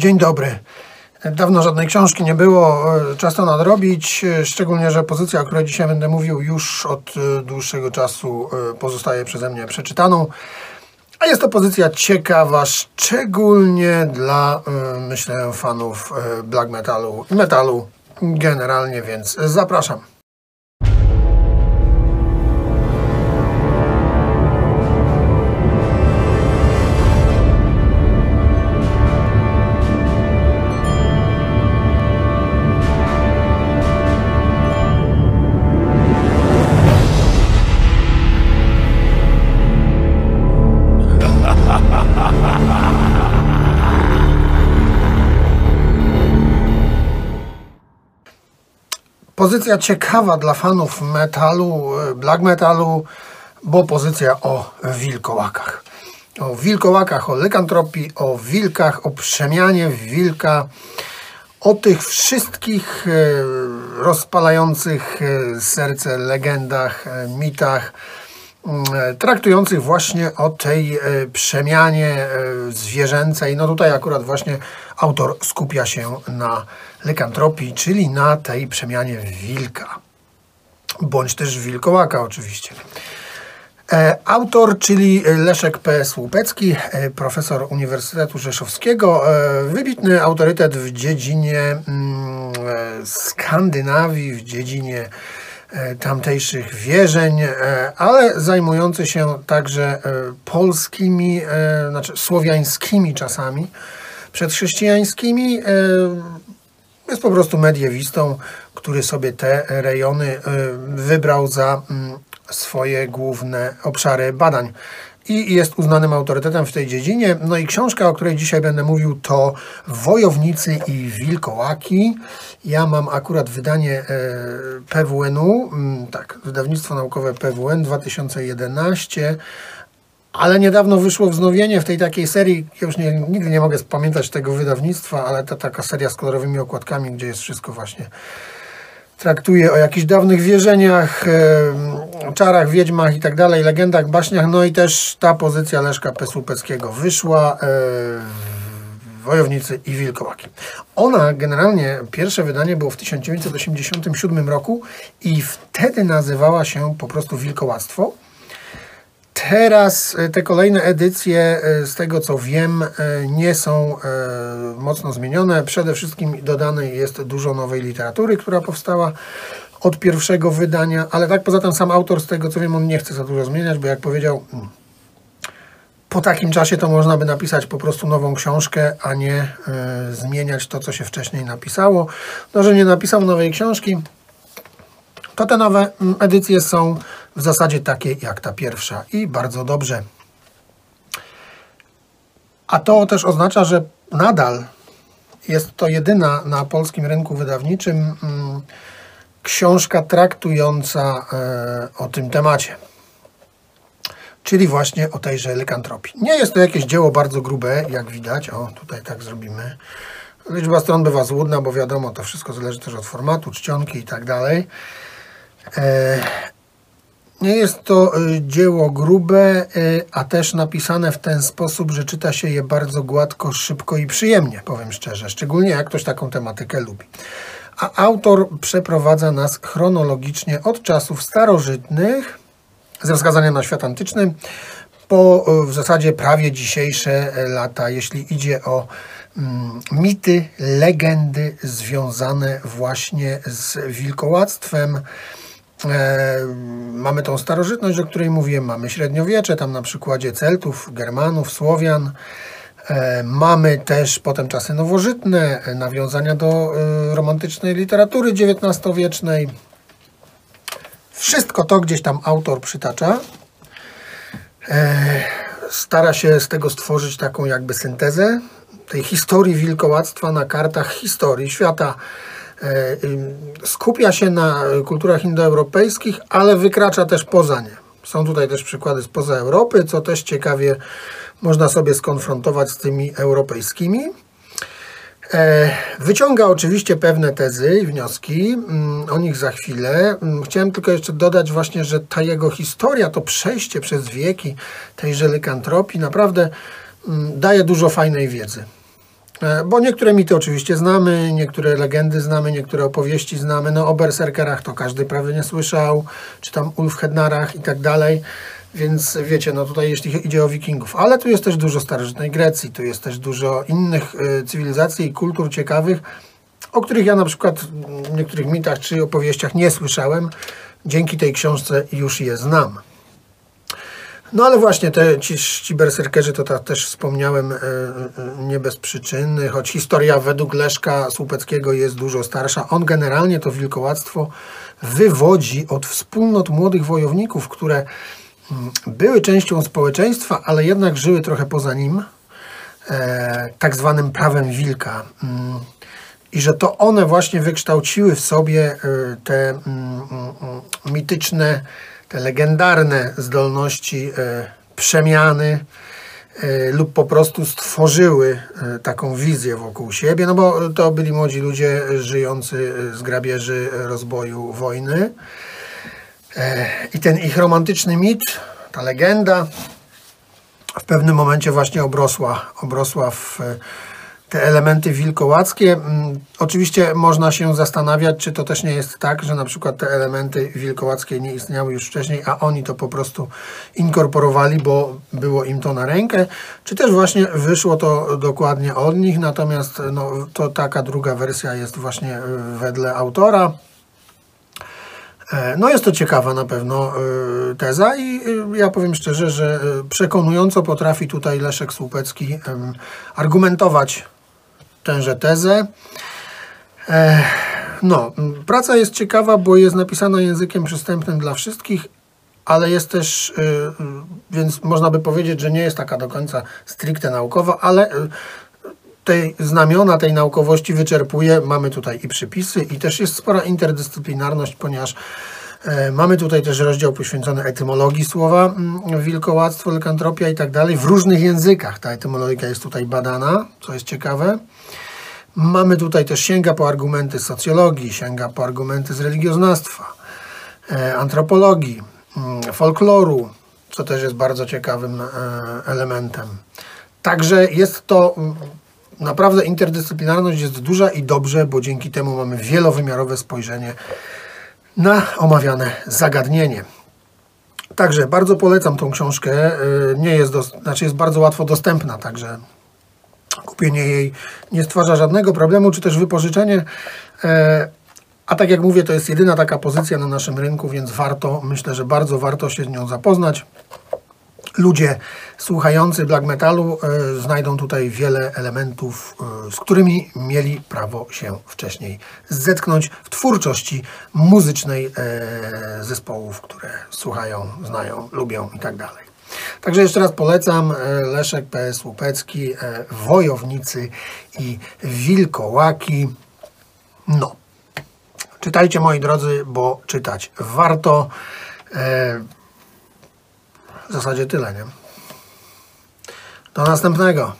Dzień dobry. Dawno żadnej książki nie było, czas to nadrobić, szczególnie, że pozycja, o której dzisiaj będę mówił, już od dłuższego czasu pozostaje przeze mnie przeczytaną. A jest to pozycja ciekawa, szczególnie dla, myślę, fanów black metalu i metalu generalnie, więc zapraszam. Pozycja ciekawa dla fanów metalu, black metalu, bo pozycja o wilkołakach. O wilkołakach, o lekantropii, o wilkach, o przemianie wilka, o tych wszystkich e, rozpalających e, serce legendach, e, mitach, traktujących właśnie o tej przemianie zwierzęcej. No tutaj akurat właśnie autor skupia się na lekantropii, czyli na tej przemianie wilka, bądź też wilkołaka oczywiście. E, autor, czyli Leszek P. Słupecki, e, profesor Uniwersytetu Rzeszowskiego, e, wybitny autorytet w dziedzinie mm, Skandynawii, w dziedzinie tamtejszych wierzeń, ale zajmujący się także polskimi, znaczy słowiańskimi czasami, przedchrześcijańskimi, jest po prostu mediewistą, który sobie te rejony y, wybrał za mm, swoje główne obszary badań i jest uznanym autorytetem w tej dziedzinie. No i książka, o której dzisiaj będę mówił, to Wojownicy i Wilkołaki. Ja mam akurat wydanie e, PWN-u, mm, tak, wydawnictwo naukowe PWN 2011 ale niedawno wyszło wznowienie w tej takiej serii, ja już nie, nigdy nie mogę pamiętać tego wydawnictwa, ale ta taka seria z kolorowymi okładkami, gdzie jest wszystko właśnie traktuje o jakichś dawnych wierzeniach, e, czarach, wiedźmach i tak dalej, legendach, baśniach, no i też ta pozycja Leszka Pesłupeckiego wyszła, e, Wojownicy i Wilkołaki. Ona generalnie, pierwsze wydanie było w 1987 roku i wtedy nazywała się po prostu Wilkołactwo. Teraz e, te kolejne edycje, e, z tego co wiem, e, nie są mocno zmienione. Przede wszystkim dodane jest dużo nowej literatury, która powstała od pierwszego wydania, ale tak poza tym sam autor, z tego co wiem, on nie chce za dużo zmieniać, bo jak powiedział, mm, po takim czasie to można by napisać po prostu nową książkę, a nie zmieniać to, co się wcześniej napisało. No, że nie napisał nowej książki, to te nowe mm, edycje są w zasadzie takie jak ta pierwsza i bardzo dobrze. A to też oznacza, że nadal jest to jedyna na polskim rynku wydawniczym mm, książka traktująca e, o tym temacie. Czyli właśnie o tejże lekantropii. Nie jest to jakieś dzieło bardzo grube, jak widać. O, tutaj tak zrobimy. Liczba stron bywa złudna, bo wiadomo, to wszystko zależy też od formatu, czcionki i tak dalej. E, nie jest to y, dzieło grube, y, a też napisane w ten sposób, że czyta się je bardzo gładko, szybko i przyjemnie, powiem szczerze, szczególnie jak ktoś taką tematykę lubi. A autor przeprowadza nas chronologicznie od czasów starożytnych, ze wskazaniem na świat antyczny, po y, w zasadzie prawie dzisiejsze lata, jeśli idzie o mm, mity, legendy związane właśnie z wilkołactwem, E, mamy tą starożytność, o której mówiłem, mamy średniowiecze, tam na przykładzie Celtów, Germanów, Słowian. E, mamy też potem czasy nowożytne, nawiązania do e, romantycznej literatury XIX-wiecznej. Wszystko to gdzieś tam autor przytacza. Stara się z tego stworzyć taką jakby syntezę tej historii wilkołactwa na kartach historii świata E, skupia się na kulturach indoeuropejskich, ale wykracza też poza nie. Są tutaj też przykłady spoza Europy, co też ciekawie można sobie skonfrontować z tymi europejskimi. E, wyciąga oczywiście pewne tezy i wnioski, mm, o nich za chwilę. Mm, chciałem tylko jeszcze dodać właśnie, że ta jego historia, to przejście przez wieki tejże lykantropii naprawdę mm, daje dużo fajnej wiedzy. E, Bo niektóre mity oczywiście znamy, niektóre legendy znamy, niektóre opowieści znamy. No o berserkerach to każdy prawie nie słyszał, czy tam Ulfhednarach i tak dalej. Więc wiecie, no tutaj jeśli idzie o wikingów, ale tu jest też dużo starożytnej Grecji, tu jest też dużo innych e, cywilizacji i kultur ciekawych, o których ja na przykład w niektórych mitach czy opowieściach nie słyszałem. Dzięki tej książce już je znam. No ale właśnie te, ci, ci berserkerzy, to tak też wspomniałem, e, e, nie bez przyczyny, choć historia według Leszka Słupeckiego jest dużo starsza. On generalnie to wilkołactwo wywodzi od wspólnot młodych wojowników, które mm, były częścią społeczeństwa, ale jednak żyły trochę poza nim, e, tak zwanym prawem wilka. Mm, I że to one właśnie wykształciły w sobie te mm, mityczne, te legendarne zdolności e, przemiany e, lub po prostu stworzyły e, taką wizję wokół siebie, no bo to byli młodzi ludzie żyjący z grabieży rozboju wojny. I ten ich romantyczny mit, ta legenda w pewnym momencie właśnie obrosła, obrosła w te elementy wilkołackie. Mm, Oczywiście można się zastanawiać, czy to też nie jest tak, że na przykład te elementy wilkołackie nie istniały już wcześniej, a oni to po prostu inkorporowali, bo było im to na rękę, czy też właśnie wyszło to dokładnie od nich, natomiast no, to taka druga wersja jest właśnie e, wedle autora. E, No jest to ciekawa na pewno e, teza i ja powiem szczerze, że przekonująco potrafi tutaj Leszek Słupecki argumentować tęże tezę. No, praca jest ciekawa, bo jest napisana językiem przystępnym dla wszystkich, ale jest też, y, y, więc można by powiedzieć, że nie jest taka do końca stricte naukowa, ale y, tej znamiona tej naukowości wyczerpuje. Mamy tutaj i przypisy, i też jest spora interdyscyplinarność, ponieważ mamy tutaj też rozdział poświęcony etymologii słowa mm, wilkołactwo, lekantropia i tak dalej w różnych językach. Ta etymologia jest tutaj badana, co jest ciekawe. Mamy tutaj też sięga po argumenty socjologii, sięga po argumenty z religioznawstwa, e, antropologii, mm, folkloru, co też jest bardzo ciekawym e, elementem. Także jest to mm, naprawdę interdyscyplinarność jest duża i dobrze, bo dzięki temu mamy wielowymiarowe spojrzenie na omawiane zagadnienie. Także bardzo polecam tą książkę. E, Nie jest, dos- znaczy jest bardzo łatwo dostępna, także kupienie jej nie stwarza żadnego problemu, czy też wypożyczenie. E, A tak jak mówię, to jest jedyna taka pozycja na naszym rynku, więc warto, myślę, że bardzo warto się z nią zapoznać. Ludzie słuchający black metalu e, znajdą tutaj wiele elementów, e, z którymi mieli prawo się wcześniej zetknąć w twórczości muzycznej e, zespołów, które słuchają, znają, lubią i tak. Także jeszcze raz polecam Leszek P.S. Łupecki, Wojownicy i Wilkołaki. No, czytajcie moi drodzy, bo czytać warto. W zasadzie tyle, nie? Do następnego.